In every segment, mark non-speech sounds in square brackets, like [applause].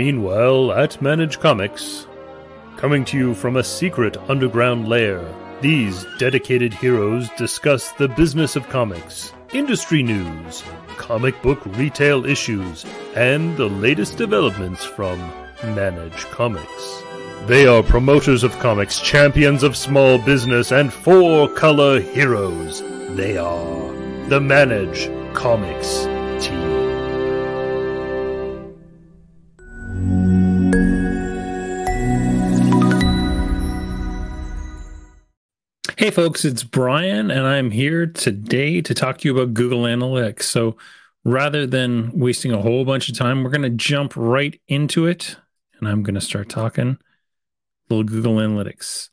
Meanwhile, at Manage Comics, coming to you from a secret underground lair, these dedicated heroes discuss the business of comics, industry news, comic book retail issues, and the latest developments from Manage Comics. They are promoters of comics, champions of small business, and four color heroes. They are the Manage Comics Hey, folks, it's Brian, and I'm here today to talk to you about Google Analytics. So, rather than wasting a whole bunch of time, we're going to jump right into it, and I'm going to start talking A little Google Analytics.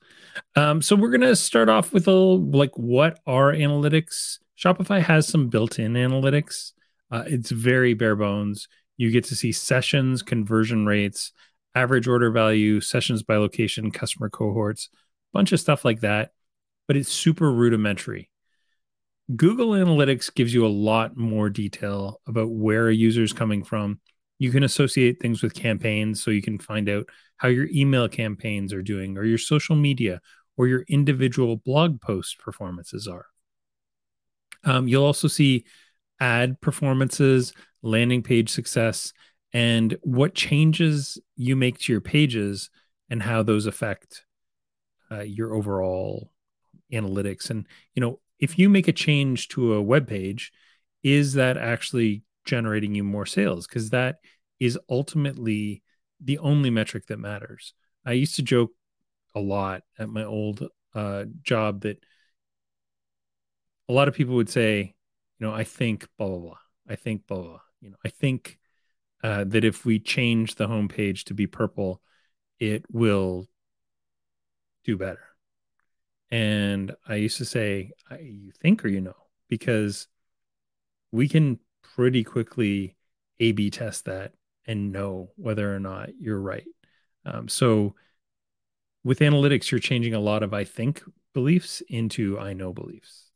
Um, so, we're going to start off with a little, like, what are analytics? Shopify has some built-in analytics. Uh, it's very bare bones. You get to see sessions, conversion rates, average order value, sessions by location, customer cohorts, bunch of stuff like that but it's super rudimentary. Google Analytics gives you a lot more detail about where a user is coming from. You can associate things with campaigns so you can find out how your email campaigns are doing, or your social media, or your individual blog post performances are. Um, you'll also see ad performances, landing page success, and what changes you make to your pages and how those affect uh, your overall analytics. And you know if you make a change to a web page is that actually generating you more sales? Because that is ultimately the only metric that matters. I used to joke a lot at my old uh, job that a lot of people would say you know i think blah blah blah. I think blah blah. You know i think uh, that if we change the homepage to be purple it will do better and I used to say, you think or you know, because we can pretty quickly A B test that and know whether or not you're right. Um, so with analytics, you're changing a lot of I think beliefs into I know beliefs.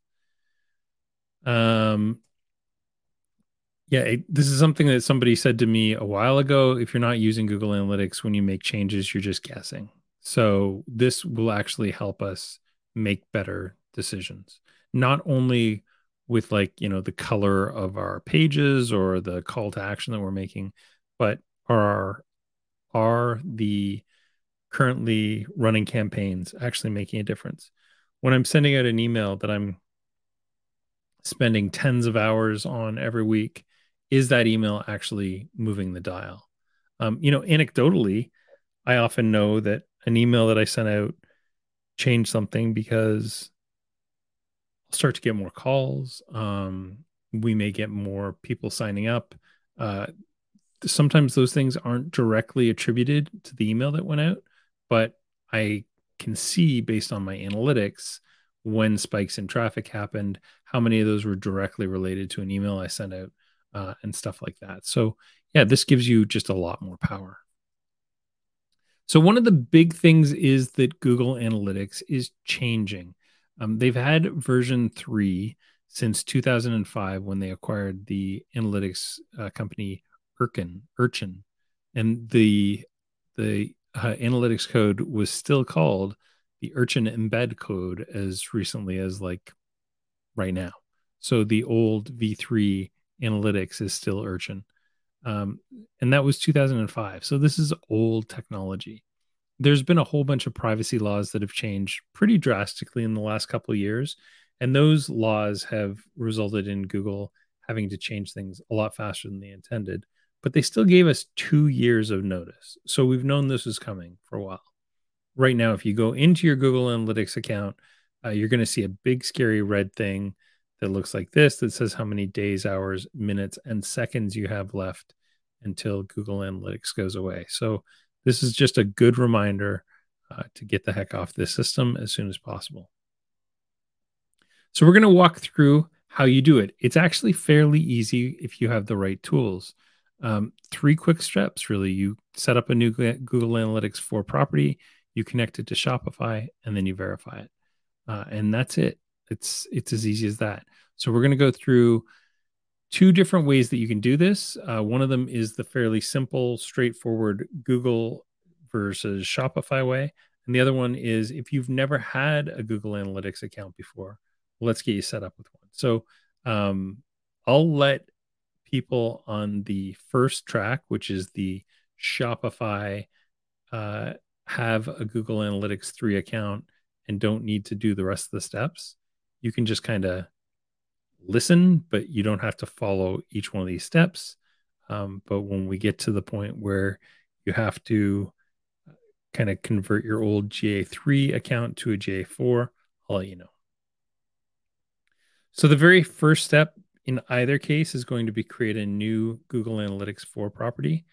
Um, yeah, it, this is something that somebody said to me a while ago. If you're not using Google Analytics when you make changes, you're just guessing. So this will actually help us make better decisions. Not only with like you know the color of our pages or the call to action that we're making but are are the currently running campaigns actually making a difference. When i'm sending out an email that i'm spending tens of hours on every week is that email actually moving the dial? Um, you know anecdotally i often know that an email that i sent out change something because I'll start to get more calls. Um, we may get more people signing up. Uh, sometimes those things aren't directly attributed to the email that went out, but I can see based on my analytics when spikes in traffic happened, how many of those were directly related to an email I sent out, uh, and stuff like that. So, yeah, this gives you just a lot more power. So, one of the big things is that Google Analytics is changing. Um, they've had version three since 2005 when they acquired the analytics uh, company Urchin, Urchin, and the the uh, analytics code was still called the Urchin Embed code as recently as like right now. So the old V3 analytics is still Urchin. Um, and that was 2005. So this is old technology. There's been a whole bunch of privacy laws that have changed pretty drastically in the last couple of years. And those laws have resulted in Google having to change things a lot faster than they intended. But they still gave us two years of notice. So we've known this was coming for a while. Right now, if you go into your Google Analytics account, uh, you're going to see a big, scary red thing that looks like this that says how many days, hours, minutes, and seconds you have left until Google Analytics goes away. So this is just a good reminder uh, to get the heck off this system as soon as possible. So we're going to walk through how you do it. It's actually fairly easy if you have the right tools. Um, three quick steps, really. You set up a new Google Analytics 4 property, you connect it to Shopify, and then you verify it. Uh, and that's it. It's it's as easy as that. So we're going to go through two different ways that you can do this. Uh, one of them is the fairly simple, straightforward Google versus Shopify way. And the other one is if you've never had a Google Analytics account before, let's get you set up with one. So um, I'll let people on the first track, which is the Shopify, uh, have a Google Analytics 3 account and don't need to do the rest of the steps. You can just kind of listen, but you don't have to follow each one of these steps. Um, but when we get to the point where you have to uh, kind of convert your old GA3 account to a GA4, I'll let you know. So the very first step in either case is going to be create a new Google Analytics 4 property.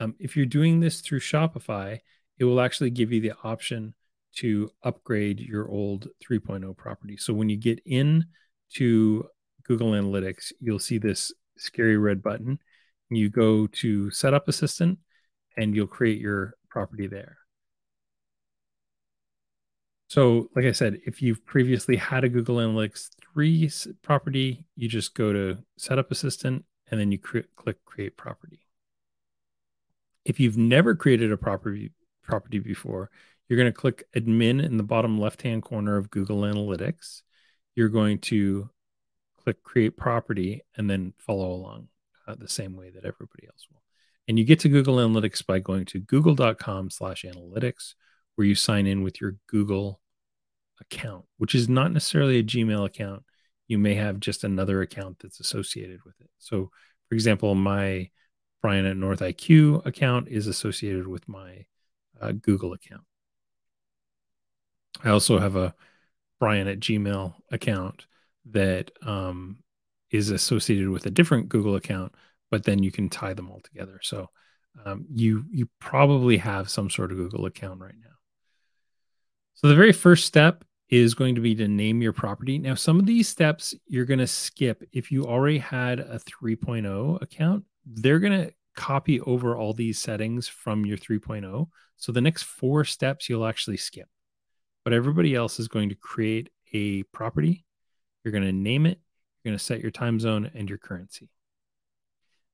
Um, if you're doing this through Shopify, it will actually give you the option to upgrade your old 3.0 property. So when you get in to Google Analytics, you'll see this scary red button. You go to Setup Assistant and you'll create your property there. So, like I said, if you've previously had a Google Analytics 3 property, you just go to Setup Assistant and then you cre- click Create Property. If you've never created a property property before, you're going to click Admin in the bottom left-hand corner of Google Analytics. You're going to click create property and then follow along uh, the same way that everybody else will. And you get to Google Analytics by going to google.com slash analytics, where you sign in with your Google account, which is not necessarily a Gmail account. You may have just another account that's associated with it. So, for example, my Brian at North IQ account is associated with my uh, Google account. I also have a Brian at Gmail account that um, is associated with a different Google account, but then you can tie them all together. So um, you you probably have some sort of Google account right now. So the very first step is going to be to name your property. Now, some of these steps you're going to skip if you already had a 3.0 account. They're going to copy over all these settings from your 3.0. So the next four steps you'll actually skip. But everybody else is going to create a property you're going to name it, you're going to set your time zone and your currency.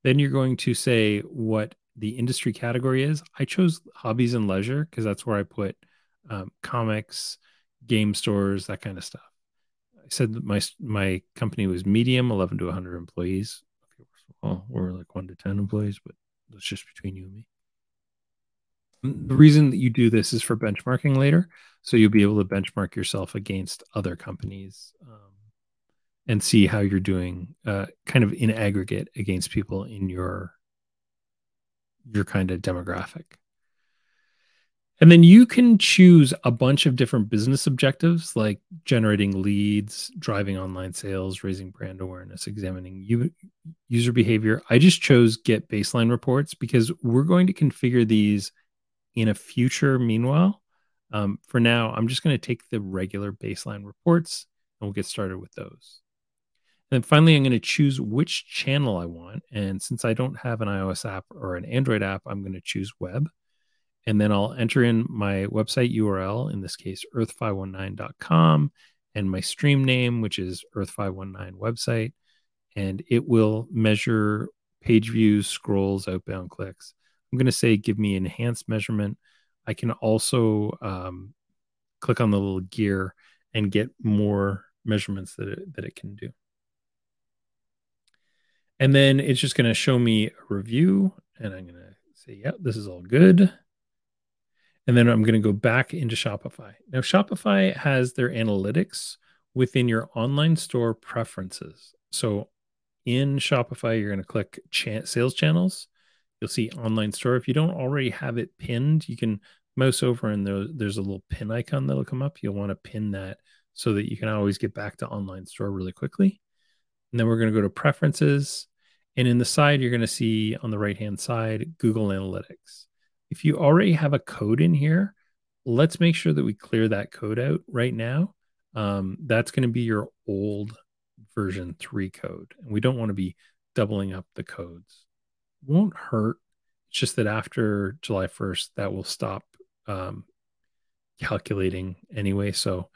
Then you're going to say what the industry category is. I chose hobbies and leisure because that's where I put um, comics, game stores, that kind of stuff. I said that my my company was medium, 11 to 100 employees. Well, we're like one to 10 employees, but that's just between you and me. The reason that you do this is for benchmarking later. So you'll be able to benchmark yourself against other companies um, and see how you're doing uh, kind of in aggregate against people in your your kind of demographic and then you can choose a bunch of different business objectives like generating leads driving online sales raising brand awareness examining u- user behavior i just chose get baseline reports because we're going to configure these in a future meanwhile um, for now i'm just going to take the regular baseline reports and we'll get started with those and then finally, I'm going to choose which channel I want. And since I don't have an iOS app or an Android app, I'm going to choose web. And then I'll enter in my website URL, in this case, earth519.com, and my stream name, which is Earth519 website. And it will measure page views, scrolls, outbound clicks. I'm going to say, give me enhanced measurement. I can also um, click on the little gear and get more measurements that it, that it can do. And then it's just going to show me a review. And I'm going to say, yep, this is all good. And then I'm going to go back into Shopify. Now, Shopify has their analytics within your online store preferences. So in Shopify, you're going to click cha- sales channels. You'll see online store. If you don't already have it pinned, you can mouse over and there, there's a little pin icon that'll come up. You'll want to pin that so that you can always get back to online store really quickly. And then we're going to go to preferences. And in the side, you're going to see on the right hand side, Google Analytics. If you already have a code in here, let's make sure that we clear that code out right now. Um, that's going to be your old version three code. And we don't want to be doubling up the codes. Won't hurt. It's just that after July 1st, that will stop um, calculating anyway. So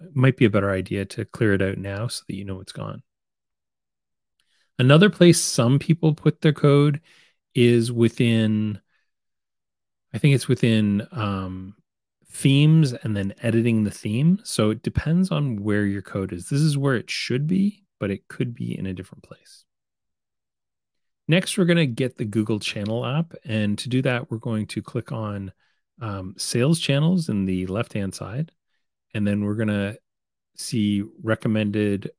it might be a better idea to clear it out now so that you know it's gone. Another place some people put their code is within, I think it's within um, themes and then editing the theme. So it depends on where your code is. This is where it should be, but it could be in a different place. Next, we're going to get the Google Channel app. And to do that, we're going to click on um, sales channels in the left hand side. And then we're going to see recommended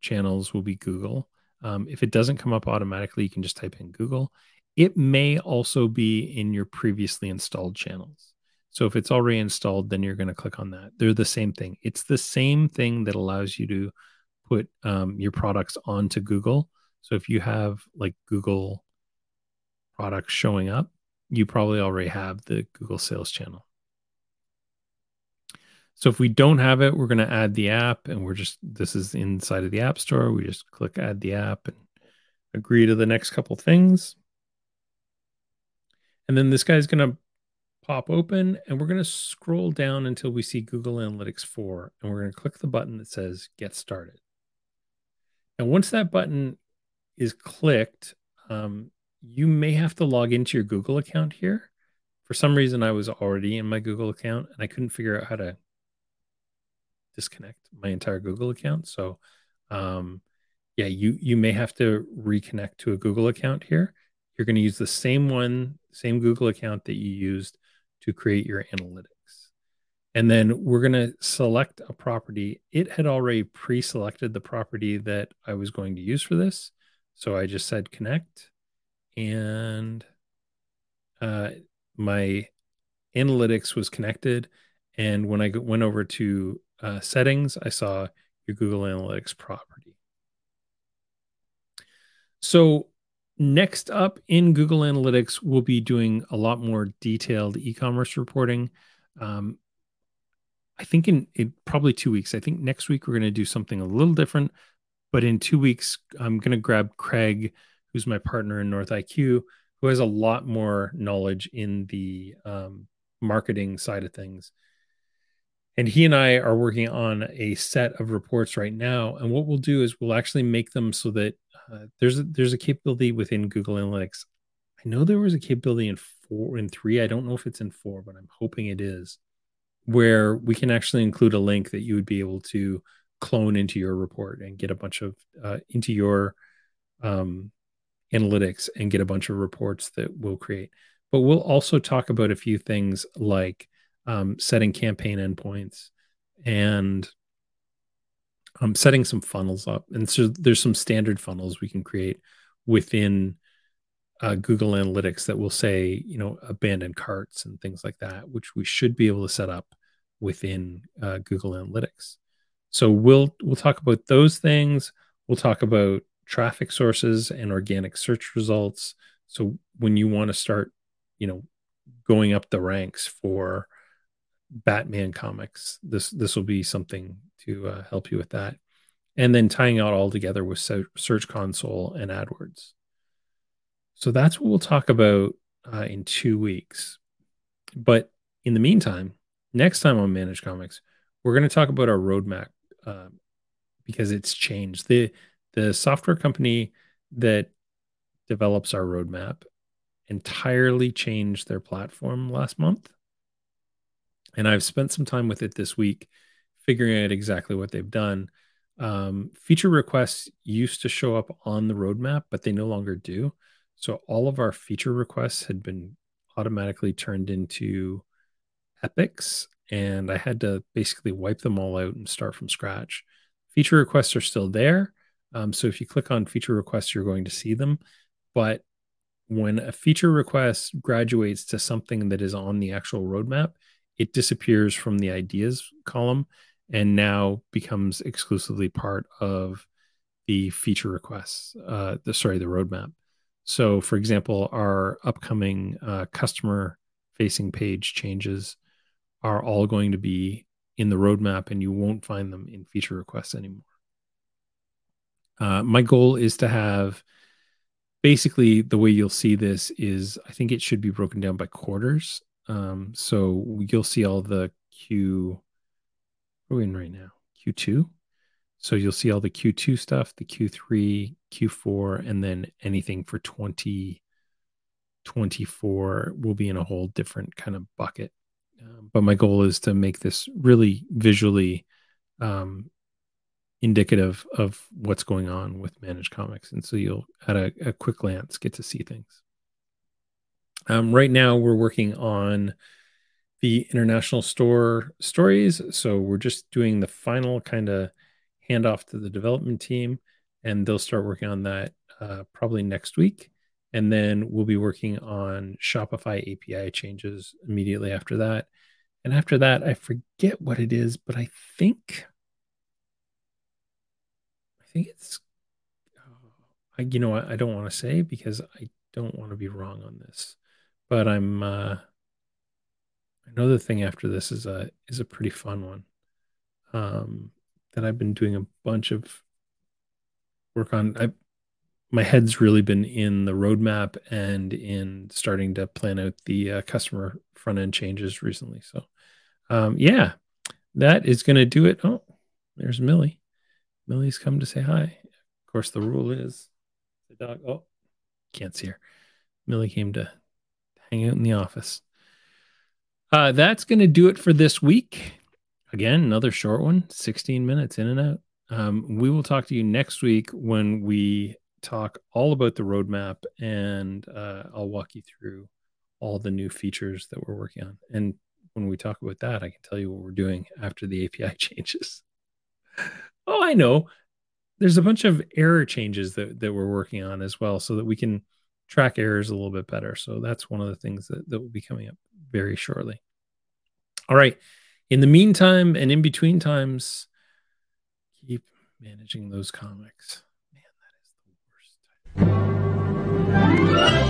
channels will be Google. Um, if it doesn't come up automatically, you can just type in Google. It may also be in your previously installed channels. So if it's already installed, then you're going to click on that. They're the same thing. It's the same thing that allows you to put um, your products onto Google. So if you have like Google products showing up, you probably already have the Google Sales Channel. So if we don't have it, we're going to add the app and we're just, this is inside of the App Store. We just click add the app and agree to the next couple things. And then this guy's going to pop open and we're going to scroll down until we see Google Analytics 4 and we're going to click the button that says get started. And once that button is clicked, um, you may have to log into your Google account here. For some reason, I was already in my Google account and I couldn't figure out how to disconnect my entire Google account. So, um, yeah, you you may have to reconnect to a Google account here. You're going to use the same one, same Google account that you used to create your analytics. And then we're going to select a property. It had already pre-selected the property that I was going to use for this. So I just said connect and uh, my analytics was connected. And when I went over to uh, settings, I saw your Google Analytics property. So next up in Google Analytics, we'll be doing a lot more detailed e-commerce reporting. Um, I think in, in probably two weeks. I think next week we're going to do something a little different, but in two weeks I'm going to grab Craig, who's my partner in North IQ, who has a lot more knowledge in the um, marketing side of things and he and I are working on a set of reports right now. And what we'll do is we'll actually make them so that uh, there's a, there's a capability within Google Analytics. I know there was a capability in four and three. I don't know if it's in four, but I'm hoping it is, where we can actually include a link that you would be able to clone into your report and get a bunch of uh, into your um, analytics and get a bunch of reports that we'll create. But we'll also talk about a few things like um, setting campaign endpoints and um, setting some funnels up. And so there's some standard funnels we can create within uh, Google Analytics that will say, you know, abandoned carts and things like that, which we should be able to set up within uh, Google Analytics. So we'll we'll talk about those things. We'll talk about traffic sources and organic search results. So when you want to start, you know, going up the ranks for Batman comics. This this will be something to uh, help you with that, and then tying out all together with Search Console and AdWords. So that's what we'll talk about uh, in two weeks. But in the meantime, next time on Manage Comics, we're going to talk about our roadmap uh, because it's changed. the The software company that develops our roadmap entirely changed their platform last month and I've spent some time with it this week, figuring out exactly what they've done. Um, feature requests used to show up on the roadmap, but they no longer do. So all of our feature requests had been automatically turned into epics, and I had to basically wipe them all out and start from scratch. Feature requests are still there. Um, so if you click on feature requests, you're going to see them. But when a feature request graduates to something that is on the actual roadmap, it disappears from the ideas column and now becomes exclusively part of the feature requests uh, the sorry the roadmap so for example our upcoming uh, customer facing page changes are all going to be in the roadmap and you won't find them in feature requests anymore uh, my goal is to have basically the way you'll see this is i think it should be broken down by quarters um, so you'll see all the Q. We're in right now Q2. So you'll see all the Q2 stuff, the Q3, Q4, and then anything for 2024 will be in a whole different kind of bucket. Um, but my goal is to make this really visually um, indicative of what's going on with Manage Comics. And so you'll, at a, a quick glance, get to see things. Um, right now, we're working on the international store stories. So we're just doing the final kind of handoff to the development team, and they'll start working on that uh, probably next week. And then we'll be working on Shopify API changes immediately after that. And after that, I forget what it is, but I think I think it's I you know I, I don't want to say because I don't want to be wrong on this. But I'm uh the thing after this is a is a pretty fun one. Um that I've been doing a bunch of work on. I my head's really been in the roadmap and in starting to plan out the uh, customer front end changes recently. So, um, yeah, that is going to do it. Oh, there's Millie. Millie's come to say hi. Of course, the rule is the dog. Oh, can't see her. Millie came to hang out in the office. Uh, that's going to do it for this week. Again, another short one, 16 minutes in and out. Um, we will talk to you next week when we talk all about the roadmap and uh, I'll walk you through all the new features that we're working on. And when we talk about that, I can tell you what we're doing after the [laughs] API changes. Oh, I know. There's a bunch of error changes that, that we're working on as well so that we can track errors a little bit better. So that's one of the things that, that will be coming up very shortly. All right. In the meantime and in between times, keep managing those comics. Thank you.